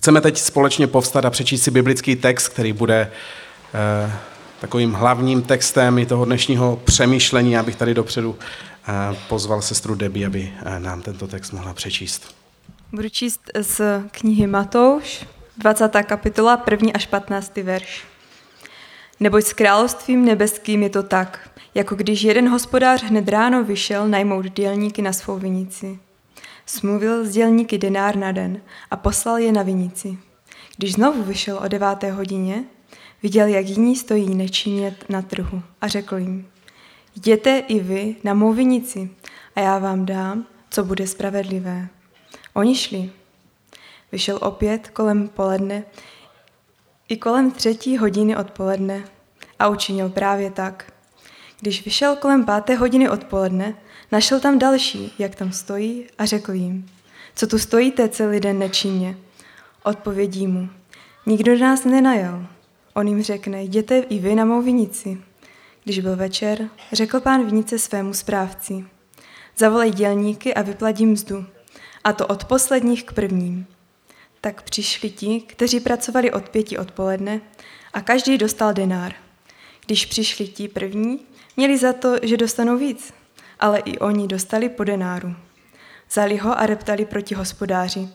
Chceme teď společně povstat a přečíst si biblický text, který bude eh, takovým hlavním textem i toho dnešního přemýšlení. Já bych tady dopředu eh, pozval sestru Debbie, aby eh, nám tento text mohla přečíst. Budu číst z knihy Matouš, 20. kapitola, 1. až 15. verš. Neboť s královstvím nebeským je to tak, jako když jeden hospodář hned ráno vyšel najmout dělníky na svou vinici. Smluvil s dělníky denár na den a poslal je na vinici. Když znovu vyšel o deváté hodině, viděl, jak jiní stojí nečinně na trhu a řekl jim, jděte i vy na mou vinici a já vám dám, co bude spravedlivé. Oni šli. Vyšel opět kolem poledne i kolem třetí hodiny odpoledne a učinil právě tak. Když vyšel kolem páté hodiny odpoledne, našel tam další, jak tam stojí a řekl jim, co tu stojíte celý den nečinně? Odpovědí mu, nikdo nás nenajal. On jim řekne, jděte i vy na mou vinici. Když byl večer, řekl pán vinice svému správci, zavolej dělníky a vyplatí mzdu, a to od posledních k prvním. Tak přišli ti, kteří pracovali od pěti odpoledne a každý dostal denár. Když přišli ti první, měli za to, že dostanou víc, ale i oni dostali po denáru. Vzali ho a reptali proti hospodáři.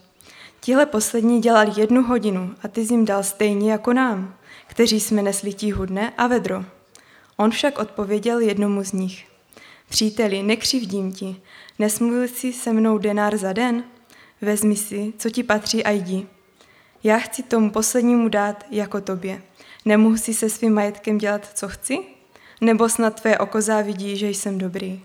Tihle poslední dělali jednu hodinu a ty jim dal stejně jako nám, kteří jsme nesli tíhu dne a vedro. On však odpověděl jednomu z nich. Příteli, nekřivdím ti, nesmluvil si se mnou denár za den? Vezmi si, co ti patří a jdi. Já chci tomu poslednímu dát jako tobě. Nemohu si se svým majetkem dělat, co chci? Nebo snad tvé oko závidí, že jsem dobrý?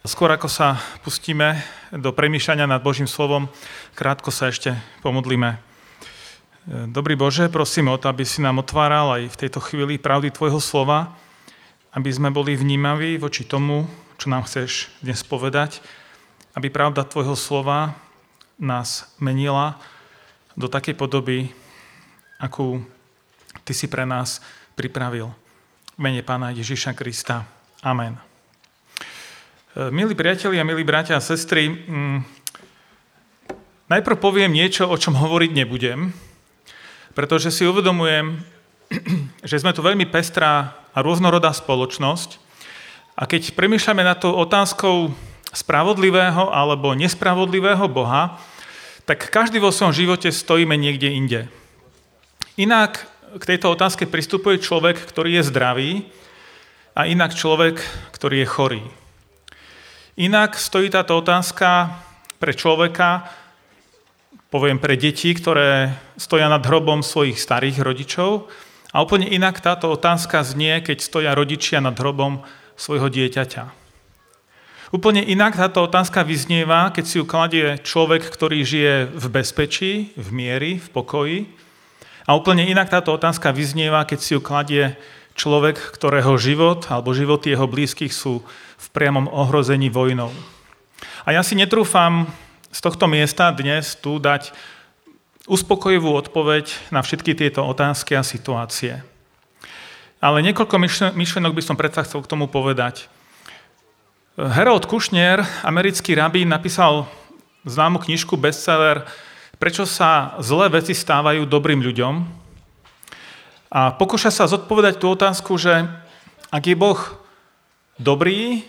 Skôr ako sa pustíme do premýšľania nad Božím slovom, krátko sa ešte pomodlíme. Dobrý Bože, prosím o to, aby si nám otváral aj v tejto chvíli pravdy Tvojho slova, aby sme boli vnímaví voči tomu, čo nám chceš dnes povedať, aby pravda Tvojho slova nás menila do takej podoby, akú Ty si pre nás pripravil. Mene Pána Ježiša Krista. Amen. Milí priatelia, milí bratia a sestry, mm, najprv poviem niečo, o čom hovoriť nebudem, pretože si uvedomujem, že sme tu veľmi pestrá a rôznorodá spoločnosť a keď premýšľame na to otázkou spravodlivého alebo nespravodlivého Boha, tak každý vo svojom živote stojíme niekde inde. Inak k tejto otázke pristupuje človek, ktorý je zdravý a inak človek, ktorý je chorý. Inak stojí táto otázka pre človeka, poviem pre deti, ktoré stoja nad hrobom svojich starých rodičov a úplne inak táto otázka znie, keď stoja rodičia nad hrobom svojho dieťaťa. Úplne inak táto otázka vyznieva, keď si ju kladie človek, ktorý žije v bezpečí, v miery, v pokoji. A úplne inak táto otázka vyznieva, keď si ju kladie človek, ktorého život alebo životy jeho blízkych sú v priamom ohrození vojnou. A ja si netrúfam z tohto miesta dnes tu dať uspokojivú odpoveď na všetky tieto otázky a situácie. Ale niekoľko myšlenok by som predsa chcel k tomu povedať. Harold Kushner, americký rabín, napísal známu knižku bestseller Prečo sa zlé veci stávajú dobrým ľuďom, a pokúša sa zodpovedať tú otázku, že ak je Boh dobrý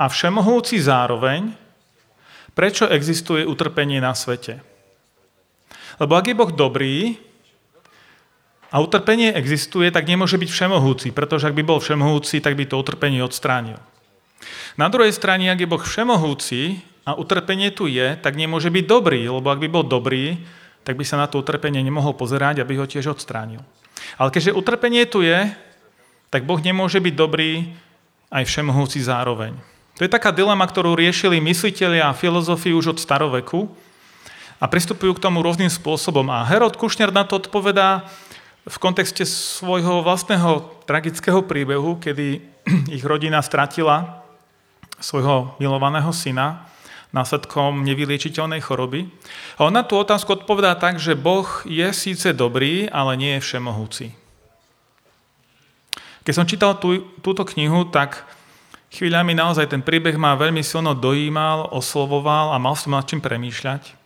a všemohúci zároveň, prečo existuje utrpenie na svete? Lebo ak je Boh dobrý a utrpenie existuje, tak nemôže byť všemohúci, pretože ak by bol všemohúci, tak by to utrpenie odstránil. Na druhej strane, ak je Boh všemohúci a utrpenie tu je, tak nemôže byť dobrý, lebo ak by bol dobrý, tak by sa na to utrpenie nemohol pozerať, aby ho tiež odstránil. Ale keďže utrpenie tu je, tak Boh nemôže byť dobrý aj všemohúci zároveň. To je taká dilema, ktorú riešili mysliteľia a filozofi už od staroveku a pristupujú k tomu rôznym spôsobom. A Herod Kušner na to odpovedá v kontexte svojho vlastného tragického príbehu, kedy ich rodina stratila svojho milovaného syna následkom nevyliečiteľnej choroby. A on na tú otázku odpovedá tak, že Boh je síce dobrý, ale nie je všemohúci. Keď som čítal tú, túto knihu, tak chvíľami naozaj ten príbeh ma veľmi silno dojímal, oslovoval a mal som nad čím premýšľať.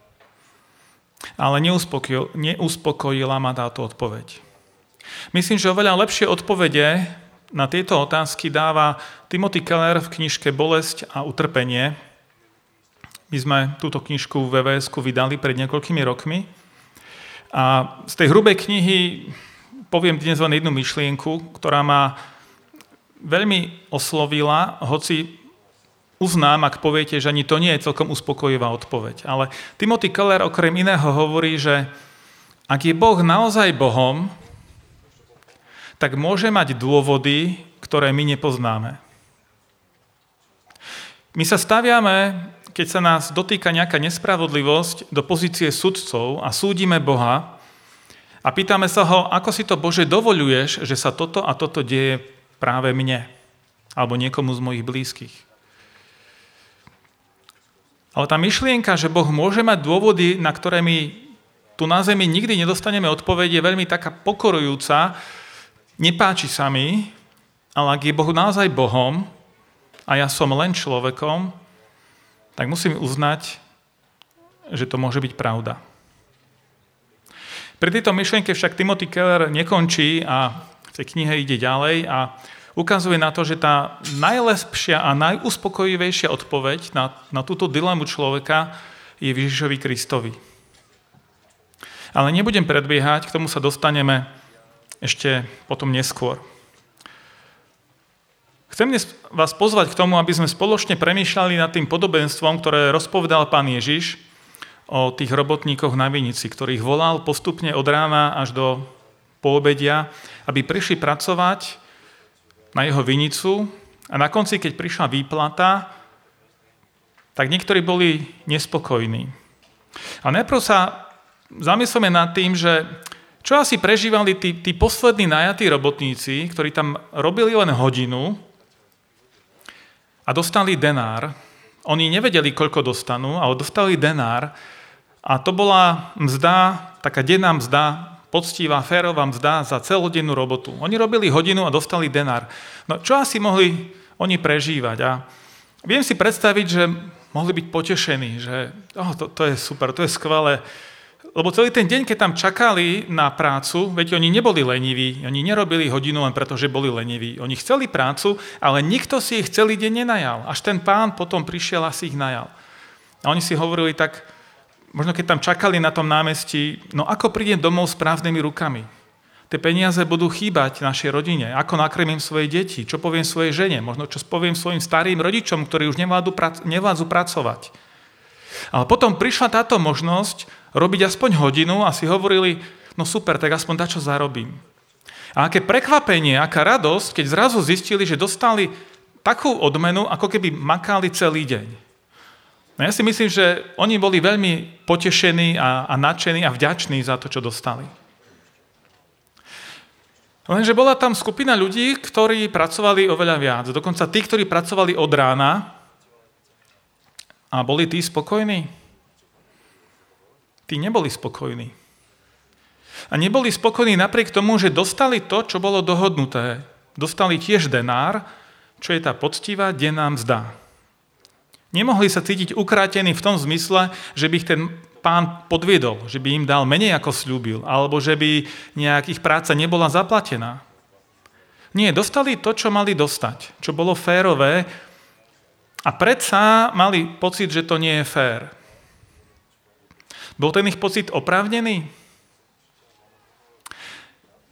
Ale neuspokojil, neuspokojila ma táto odpoveď. Myslím, že oveľa lepšie odpovede na tieto otázky dáva Timothy Keller v knižke Bolesť a utrpenie. My sme túto knižku vvs vydali pred niekoľkými rokmi. A z tej hrubej knihy poviem dnes len jednu myšlienku, ktorá ma veľmi oslovila, hoci uznám, ak poviete, že ani to nie je celkom uspokojivá odpoveď. Ale Timothy Keller okrem iného hovorí, že ak je Boh naozaj Bohom, tak môže mať dôvody, ktoré my nepoznáme. My sa staviame, keď sa nás dotýka nejaká nespravodlivosť, do pozície sudcov a súdime Boha a pýtame sa ho, ako si to Bože dovoluješ, že sa toto a toto deje práve mne alebo niekomu z mojich blízkych. Ale tá myšlienka, že Boh môže mať dôvody, na ktoré my tu na zemi nikdy nedostaneme odpoveď, je veľmi taká pokorujúca, nepáči sa mi, ale ak je Boh naozaj Bohom a ja som len človekom, tak musím uznať, že to môže byť pravda. Pri tejto myšlienke však Timothy Keller nekončí a v tej knihe ide ďalej a ukazuje na to, že tá najlepšia a najuspokojivejšia odpoveď na, na túto dilemu človeka je Ježišovi Kristovi. Ale nebudem predbiehať, k tomu sa dostaneme ešte potom neskôr. Chcem dnes vás pozvať k tomu, aby sme spoločne premýšľali nad tým podobenstvom, ktoré rozpovedal pán Ježiš o tých robotníkoch na vinici, ktorých volal postupne od rána až do poobedia, aby prišli pracovať na jeho vinicu a na konci, keď prišla výplata, tak niektorí boli nespokojní. A najprv sa zamyslíme nad tým, že čo asi prežívali tí, tí poslední najatí robotníci, ktorí tam robili len hodinu a dostali denár. Oni nevedeli, koľko dostanú, ale dostali denár a to bola mzda, taká denná mzda, poctivá, férová mzda za celodennú robotu. Oni robili hodinu a dostali denár. No čo asi mohli oni prežívať? A viem si predstaviť, že mohli byť potešení, že oh, to, to je super, to je skvelé, lebo celý ten deň, keď tam čakali na prácu, veď oni neboli leniví, oni nerobili hodinu len preto, že boli leniví. Oni chceli prácu, ale nikto si ich celý deň nenajal. Až ten pán potom prišiel a si ich najal. A oni si hovorili tak, možno keď tam čakali na tom námestí, no ako prídem domov s prázdnymi rukami? Tie peniaze budú chýbať našej rodine. Ako nakrmím svoje deti? Čo poviem svojej žene? Možno čo poviem svojim starým rodičom, ktorí už nevládzu, nevládzu pracovať. Ale potom prišla táto možnosť robiť aspoň hodinu a si hovorili, no super, tak aspoň dačo zarobím. A aké prekvapenie, aká radosť, keď zrazu zistili, že dostali takú odmenu, ako keby makali celý deň. No ja si myslím, že oni boli veľmi potešení a, a nadšení a vďační za to, čo dostali. Lenže bola tam skupina ľudí, ktorí pracovali oveľa viac. Dokonca tí, ktorí pracovali od rána a boli tí spokojní tí neboli spokojní. A neboli spokojní napriek tomu, že dostali to, čo bolo dohodnuté. Dostali tiež denár, čo je tá poctivá denná mzda. Nemohli sa cítiť ukrátení v tom zmysle, že by ich ten pán podviedol, že by im dal menej ako slúbil, alebo že by nejakých práca nebola zaplatená. Nie, dostali to, čo mali dostať, čo bolo férové a predsa mali pocit, že to nie je fér. Bol ten ich pocit oprávnený?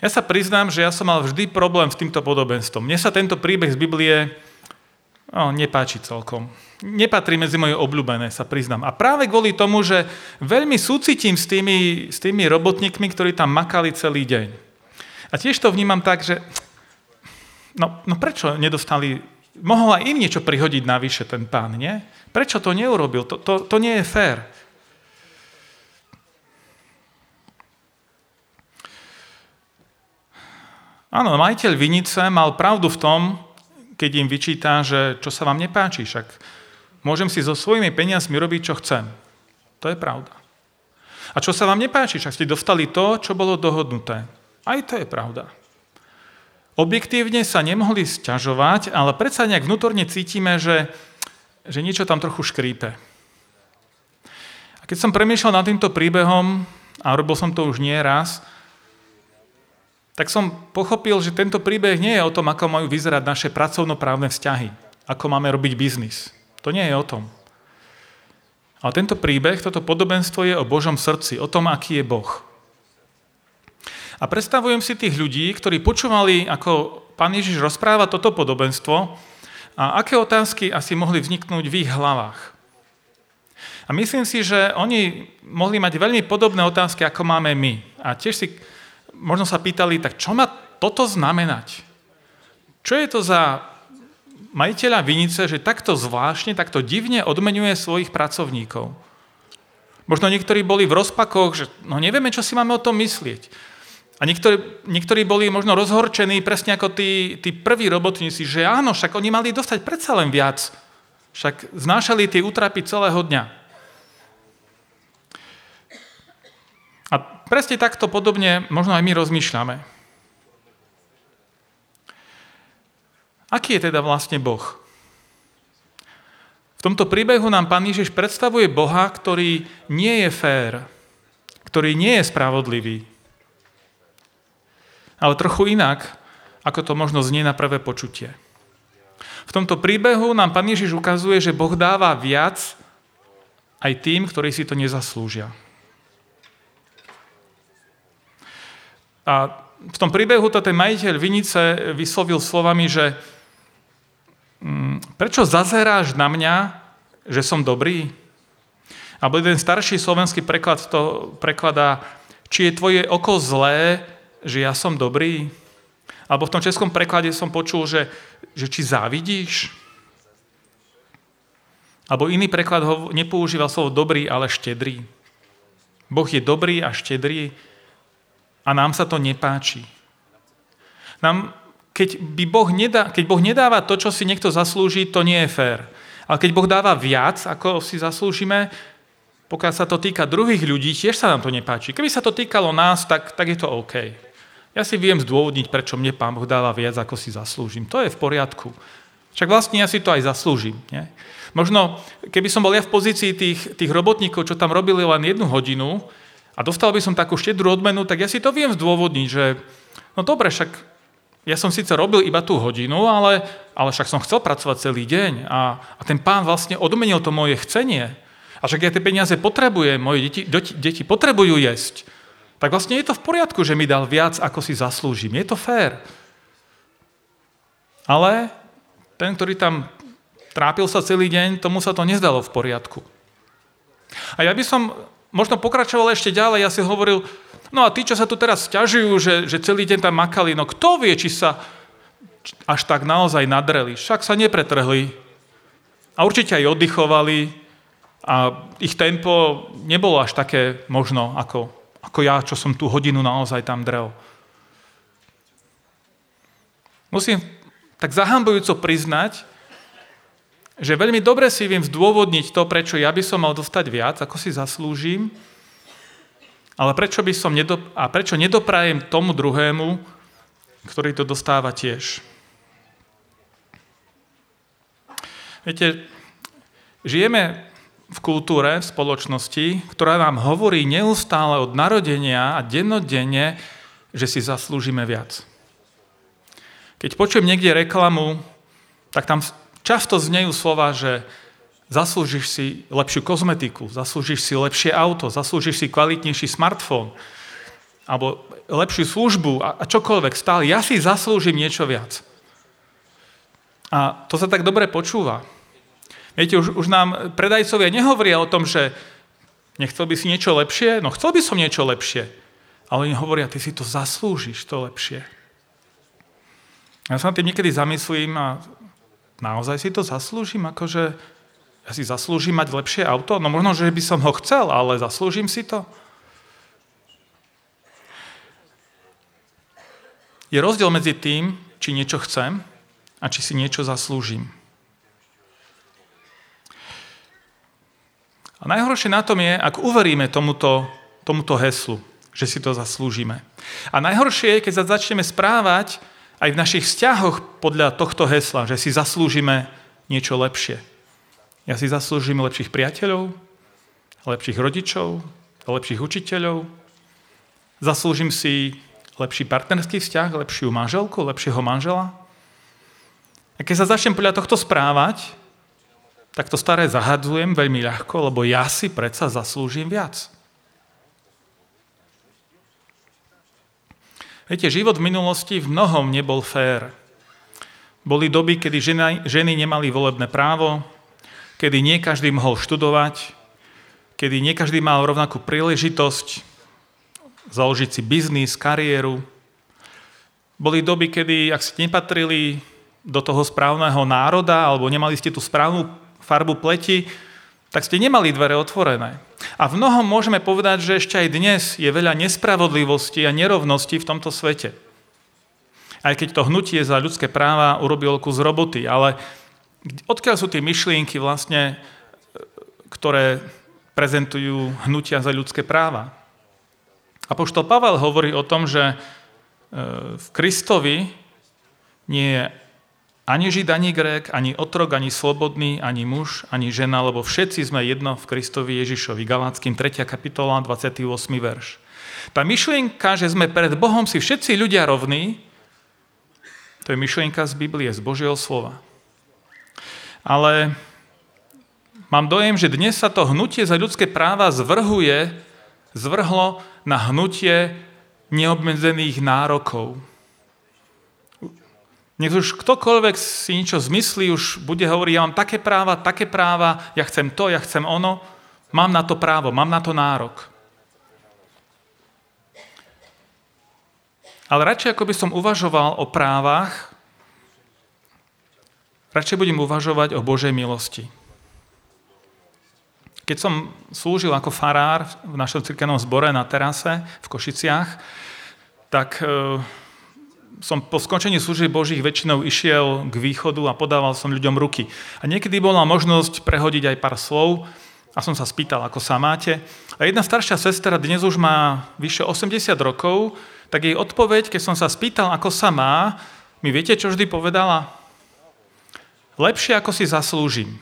Ja sa priznám, že ja som mal vždy problém s týmto podobenstvom. Mne sa tento príbeh z Biblie no, nepáči celkom. Nepatrí medzi moje obľúbené, sa priznám. A práve kvôli tomu, že veľmi súcitím s tými, s tými robotníkmi, ktorí tam makali celý deň. A tiež to vnímam tak, že no, no prečo nedostali, mohol aj im niečo prihodiť navyše ten pán, nie? Prečo to neurobil? To, to, to nie je fér. Áno, majiteľ vinice mal pravdu v tom, keď im vyčíta, že čo sa vám nepáči, však môžem si so svojimi peniazmi robiť, čo chcem. To je pravda. A čo sa vám nepáči, však ste dostali to, čo bolo dohodnuté. Aj to je pravda. Objektívne sa nemohli sťažovať, ale predsa nejak vnútorne cítime, že, že niečo tam trochu škrípe. A keď som premýšľal nad týmto príbehom, a robil som to už nie raz, tak som pochopil, že tento príbeh nie je o tom, ako majú vyzerať naše pracovnoprávne vzťahy, ako máme robiť biznis. To nie je o tom. Ale tento príbeh, toto podobenstvo je o Božom srdci, o tom, aký je Boh. A predstavujem si tých ľudí, ktorí počúvali, ako pán Ježiš rozpráva toto podobenstvo a aké otázky asi mohli vzniknúť v ich hlavách. A myslím si, že oni mohli mať veľmi podobné otázky, ako máme my. A tiež si možno sa pýtali, tak čo má toto znamenať? Čo je to za majiteľa vinice, že takto zvláštne, takto divne odmenuje svojich pracovníkov? Možno niektorí boli v rozpakoch, že no nevieme, čo si máme o tom myslieť. A niektorí, niektorí boli možno rozhorčení, presne ako tí, tí prví robotníci, že áno, však oni mali dostať predsa len viac. Však znášali tie útrapy celého dňa. Presne takto podobne možno aj my rozmýšľame. Aký je teda vlastne Boh? V tomto príbehu nám pán Ježiš predstavuje Boha, ktorý nie je fér, ktorý nie je spravodlivý. Ale trochu inak, ako to možno znie na prvé počutie. V tomto príbehu nám pán Ježiš ukazuje, že Boh dáva viac aj tým, ktorí si to nezaslúžia. A v tom príbehu to ten majiteľ vinice vyslovil slovami, že mm, prečo zazeráš na mňa, že som dobrý? Alebo jeden starší slovenský preklad to prekladá, či je tvoje oko zlé, že ja som dobrý? Alebo v tom českom preklade som počul, že, že či závidíš? Alebo iný preklad ho nepoužíval slovo dobrý, ale štedrý. Boh je dobrý a štedrý, a nám sa to nepáči. Nám, keď, by boh nedá, keď Boh nedáva to, čo si niekto zaslúži, to nie je fér. Ale keď Boh dáva viac, ako si zaslúžime, pokiaľ sa to týka druhých ľudí, tiež sa nám to nepáči. Keby sa to týkalo nás, tak, tak je to OK. Ja si viem zdôvodniť, prečo mne Pán Boh dáva viac, ako si zaslúžim. To je v poriadku. Však vlastne ja si to aj zaslúžim. Nie? Možno, keby som bol ja v pozícii tých, tých robotníkov, čo tam robili len jednu hodinu, a dostal by som takú štedrú odmenu, tak ja si to viem zdôvodniť, že no dobre, však ja som síce robil iba tú hodinu, ale, ale však som chcel pracovať celý deň a, a ten pán vlastne odmenil to moje chcenie. A však ja tie peniaze potrebujem, moje deti, deti, deti potrebujú jesť. Tak vlastne je to v poriadku, že mi dal viac, ako si zaslúžim. Je to fér. Ale ten, ktorý tam trápil sa celý deň, tomu sa to nezdalo v poriadku. A ja by som možno pokračoval ešte ďalej, ja si hovoril, no a tí, čo sa tu teraz stiažujú, že, že celý deň tam makali, no kto vie, či sa až tak naozaj nadreli. Však sa nepretrhli. A určite aj oddychovali a ich tempo nebolo až také možno ako, ako ja, čo som tú hodinu naozaj tam drel. Musím tak zahambujúco priznať, že veľmi dobre si viem zdôvodniť to, prečo ja by som mal dostať viac, ako si zaslúžim, ale prečo by som nedop- a prečo nedoprajem tomu druhému, ktorý to dostáva tiež. Viete, žijeme v kultúre, v spoločnosti, ktorá nám hovorí neustále od narodenia a dennodenne, že si zaslúžime viac. Keď počujem niekde reklamu, tak tam Často znejú slova, že zaslúžiš si lepšiu kozmetiku, zaslúžiš si lepšie auto, zaslúžiš si kvalitnejší smartfón, alebo lepšiu službu a čokoľvek stále. Ja si zaslúžim niečo viac. A to sa tak dobre počúva. Viete, už, už nám predajcovia nehovoria o tom, že nechcel by si niečo lepšie? No chcel by som niečo lepšie. Ale oni hovoria, ty si to zaslúžiš, to lepšie. Ja sa na tým niekedy zamyslím a naozaj si to zaslúžim? Akože ja si zaslúžim mať lepšie auto? No možno, že by som ho chcel, ale zaslúžim si to? Je rozdiel medzi tým, či niečo chcem a či si niečo zaslúžim. A najhoršie na tom je, ak uveríme tomuto, tomuto heslu, že si to zaslúžime. A najhoršie je, keď sa začneme správať aj v našich vzťahoch podľa tohto hesla, že si zaslúžime niečo lepšie. Ja si zaslúžim lepších priateľov, lepších rodičov, lepších učiteľov, zaslúžim si lepší partnerský vzťah, lepšiu manželku, lepšieho manžela. A keď sa začnem podľa tohto správať, tak to staré zahadzujem veľmi ľahko, lebo ja si predsa zaslúžim viac. Viete, život v minulosti v mnohom nebol fér. Boli doby, kedy žena, ženy nemali volebné právo, kedy nie každý mohol študovať, kedy nie každý mal rovnakú príležitosť založiť si biznis, kariéru. Boli doby, kedy ak ste nepatrili do toho správneho národa alebo nemali ste tú správnu farbu pleti, tak ste nemali dvere otvorené. A v mnohom môžeme povedať, že ešte aj dnes je veľa nespravodlivosti a nerovnosti v tomto svete aj keď to hnutie za ľudské práva urobilo kus roboty, ale odkiaľ sú tie myšlienky vlastne, ktoré prezentujú hnutia za ľudské práva? Apoštol Pavel hovorí o tom, že e, v Kristovi nie je ani Žid, ani Grék, ani otrok, ani slobodný, ani muž, ani žena, lebo všetci sme jedno v Kristovi Ježišovi. Galáckým 3. kapitola, 28. verš. Tá myšlienka, že sme pred Bohom si všetci ľudia rovní, to je myšlienka z Biblie, z Božieho slova. Ale mám dojem, že dnes sa to hnutie za ľudské práva zvrhuje, zvrhlo na hnutie neobmedzených nárokov. Nech už ktokoľvek si niečo zmyslí, už bude hovoriť, ja mám také práva, také práva, ja chcem to, ja chcem ono, mám na to právo, mám na to nárok. Ale radšej ako by som uvažoval o právach, radšej budem uvažovať o Božej milosti. Keď som slúžil ako farár v našom cirkevnom zbore na terase v Košiciach, tak e, som po skončení služieb Božích väčšinou išiel k východu a podával som ľuďom ruky. A niekedy bola možnosť prehodiť aj pár slov a som sa spýtal, ako sa máte. A jedna staršia sestra dnes už má vyše 80 rokov tak jej odpoveď, keď som sa spýtal, ako sa má, mi viete, čo vždy povedala? Lepšie, ako si zaslúžim.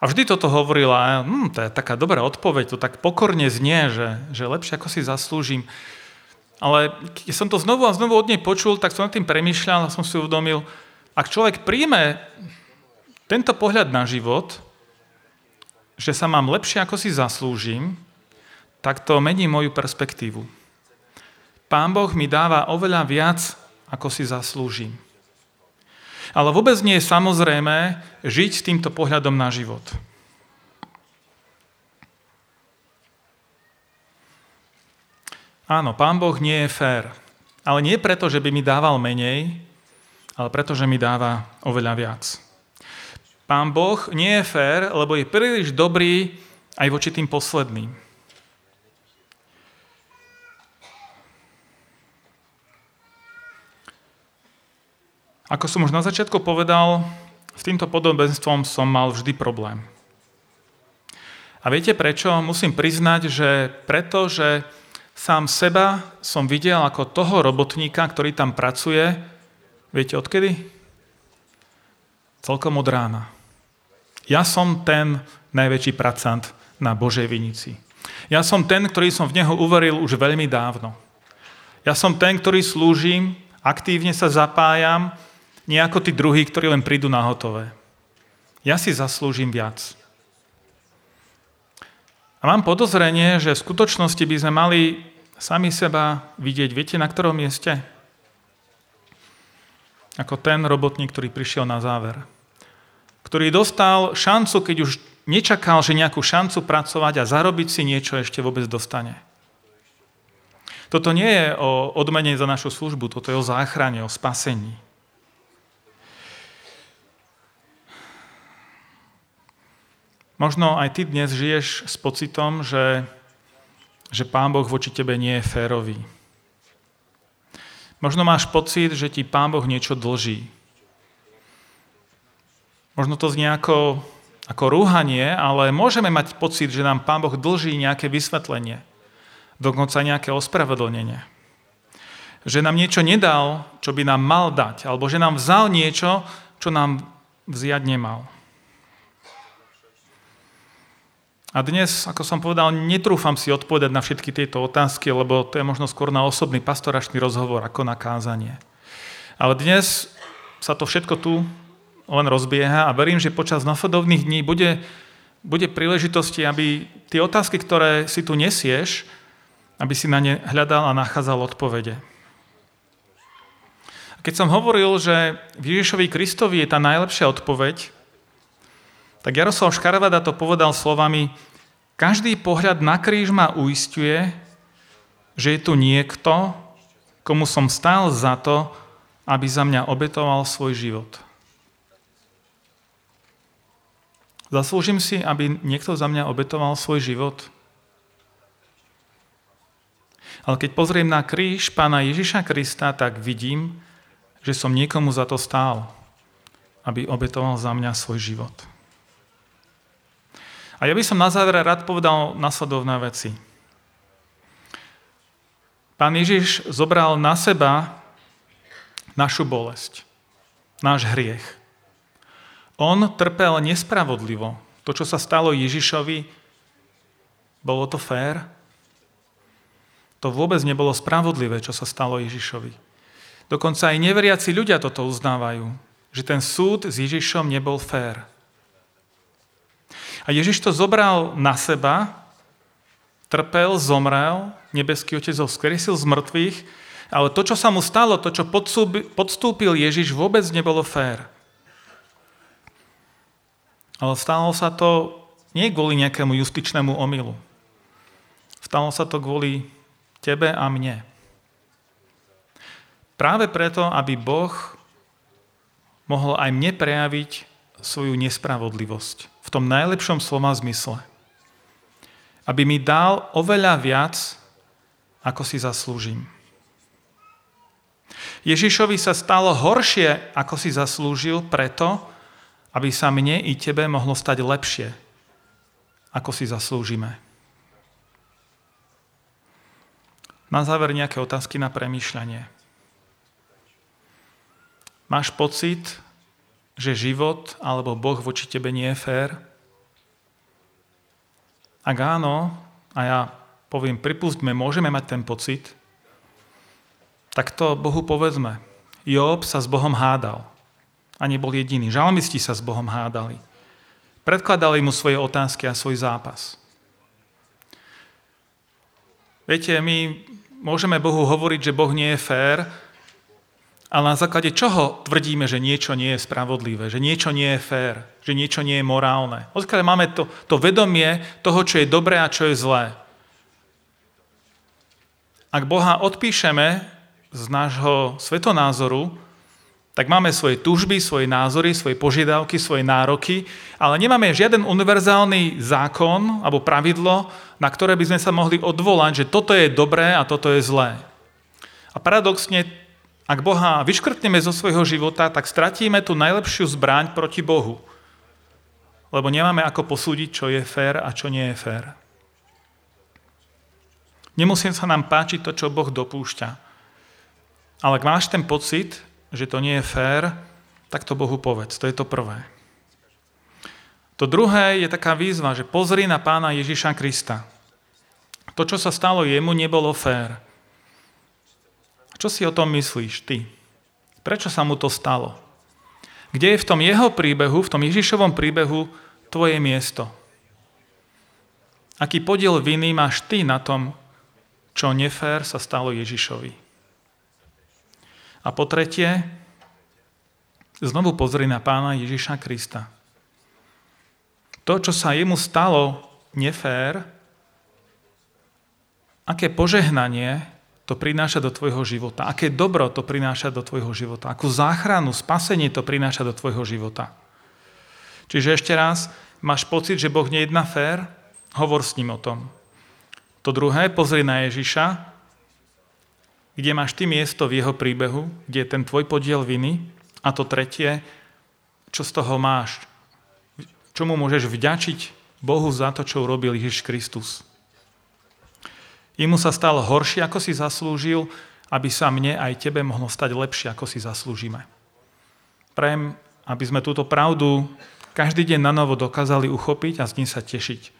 A vždy toto hovorila, hm, to je taká dobrá odpoveď, to tak pokorne znie, že, že lepšie, ako si zaslúžim. Ale keď som to znovu a znovu od nej počul, tak som nad tým premyšľal a som si uvedomil, ak človek príjme tento pohľad na život, že sa mám lepšie, ako si zaslúžim, tak to mení moju perspektívu. Pán Boh mi dáva oveľa viac, ako si zaslúžim. Ale vôbec nie je samozrejme žiť s týmto pohľadom na život. Áno, Pán Boh nie je fér. Ale nie preto, že by mi dával menej, ale preto, že mi dáva oveľa viac. Pán Boh nie je fér, lebo je príliš dobrý aj voči tým posledným. Ako som už na začiatku povedal, s týmto podobenstvom som mal vždy problém. A viete prečo? Musím priznať, že preto, že sám seba som videl ako toho robotníka, ktorý tam pracuje, viete odkedy? Celkom od rána. Ja som ten najväčší pracant na Božej vinici. Ja som ten, ktorý som v Neho uveril už veľmi dávno. Ja som ten, ktorý slúžim, aktívne sa zapájam nie ako tí druhí, ktorí len prídu na hotové. Ja si zaslúžim viac. A mám podozrenie, že v skutočnosti by sme mali sami seba vidieť, viete, na ktorom mieste? Ako ten robotník, ktorý prišiel na záver. Ktorý dostal šancu, keď už nečakal, že nejakú šancu pracovať a zarobiť si niečo ešte vôbec dostane. Toto nie je o odmene za našu službu, toto je o záchrane, o spasení. Možno aj ty dnes žiješ s pocitom, že, že Pán Boh voči tebe nie je férový. Možno máš pocit, že ti Pán Boh niečo dlží. Možno to znie ako, ako rúhanie, ale môžeme mať pocit, že nám Pán Boh dlží nejaké vysvetlenie. Dokonca nejaké ospravedlnenie. Že nám niečo nedal, čo by nám mal dať. Alebo že nám vzal niečo, čo nám vziať nemal. A dnes, ako som povedal, netrúfam si odpovedať na všetky tieto otázky, lebo to je možno skôr na osobný pastoračný rozhovor ako na kázanie. Ale dnes sa to všetko tu len rozbieha a verím, že počas nasledovných dní bude, bude príležitosti, aby tie otázky, ktoré si tu nesieš, aby si na ne hľadal a nachádzal odpovede. Keď som hovoril, že v Ježišovi Kristovi je tá najlepšia odpoveď, tak Jaroslav Škaravada to povedal slovami, každý pohľad na kríž ma uistuje, že je tu niekto, komu som stál za to, aby za mňa obetoval svoj život. Zaslúžim si, aby niekto za mňa obetoval svoj život? Ale keď pozriem na kríž pána Ježiša Krista, tak vidím, že som niekomu za to stál, aby obetoval za mňa svoj život. A ja by som na záver rád povedal nasledovné veci. Pán Ježiš zobral na seba našu bolesť, náš hriech. On trpel nespravodlivo. To, čo sa stalo Ježišovi, bolo to fér? To vôbec nebolo spravodlivé, čo sa stalo Ježišovi. Dokonca aj neveriaci ľudia toto uznávajú, že ten súd s Ježišom nebol fér. A Ježiš to zobral na seba, trpel, zomrel, nebeský otec ho skresil z mŕtvych, ale to, čo sa mu stalo, to, čo podstúpil Ježiš, vôbec nebolo fér. Ale stalo sa to nie kvôli nejakému justičnému omylu. Stalo sa to kvôli tebe a mne. Práve preto, aby Boh mohol aj mne prejaviť svoju nespravodlivosť tom najlepšom slova zmysle. Aby mi dal oveľa viac, ako si zaslúžim. Ježišovi sa stalo horšie, ako si zaslúžil, preto, aby sa mne i tebe mohlo stať lepšie, ako si zaslúžime. Na záver nejaké otázky na premýšľanie. Máš pocit, že život alebo Boh voči tebe nie je fér? Ak áno, a ja poviem, pripustme, môžeme mať ten pocit, tak to Bohu povedzme. Job sa s Bohom hádal. A nebol jediný. Žalmisti sa s Bohom hádali. Predkladali mu svoje otázky a svoj zápas. Viete, my môžeme Bohu hovoriť, že Boh nie je fér, ale na základe čoho tvrdíme, že niečo nie je spravodlivé, že niečo nie je fér, že niečo nie je morálne? Odkiaľ máme to, to vedomie toho, čo je dobré a čo je zlé. Ak Boha odpíšeme z nášho svetonázoru, tak máme svoje tužby, svoje názory, svoje požiadavky, svoje nároky, ale nemáme žiaden univerzálny zákon alebo pravidlo, na ktoré by sme sa mohli odvolať, že toto je dobré a toto je zlé. A paradoxne ak Boha vyškrtneme zo svojho života, tak stratíme tú najlepšiu zbraň proti Bohu. Lebo nemáme ako posúdiť, čo je fér a čo nie je fér. Nemusí sa nám páčiť to, čo Boh dopúšťa. Ale ak máš ten pocit, že to nie je fér, tak to Bohu povedz. To je to prvé. To druhé je taká výzva, že pozri na pána Ježiša Krista. To, čo sa stalo jemu, nebolo fér. Čo si o tom myslíš ty? Prečo sa mu to stalo? Kde je v tom jeho príbehu, v tom Ježišovom príbehu tvoje miesto? Aký podiel viny máš ty na tom, čo nefér sa stalo Ježišovi? A po tretie, znovu pozri na pána Ježiša Krista. To, čo sa jemu stalo nefér, aké požehnanie to prináša do tvojho života, aké dobro to prináša do tvojho života, akú záchranu, spasenie to prináša do tvojho života. Čiže ešte raz, máš pocit, že Boh nejedná fér? Hovor s ním o tom. To druhé, pozri na Ježiša, kde máš ty miesto v jeho príbehu, kde je ten tvoj podiel viny. A to tretie, čo z toho máš? Čomu môžeš vďačiť Bohu za to, čo urobil Ježiš Kristus? Imu sa stalo horšie, ako si zaslúžil, aby sa mne aj tebe mohlo stať lepšie, ako si zaslúžime. Prajem, aby sme túto pravdu každý deň na novo dokázali uchopiť a z ní sa tešiť.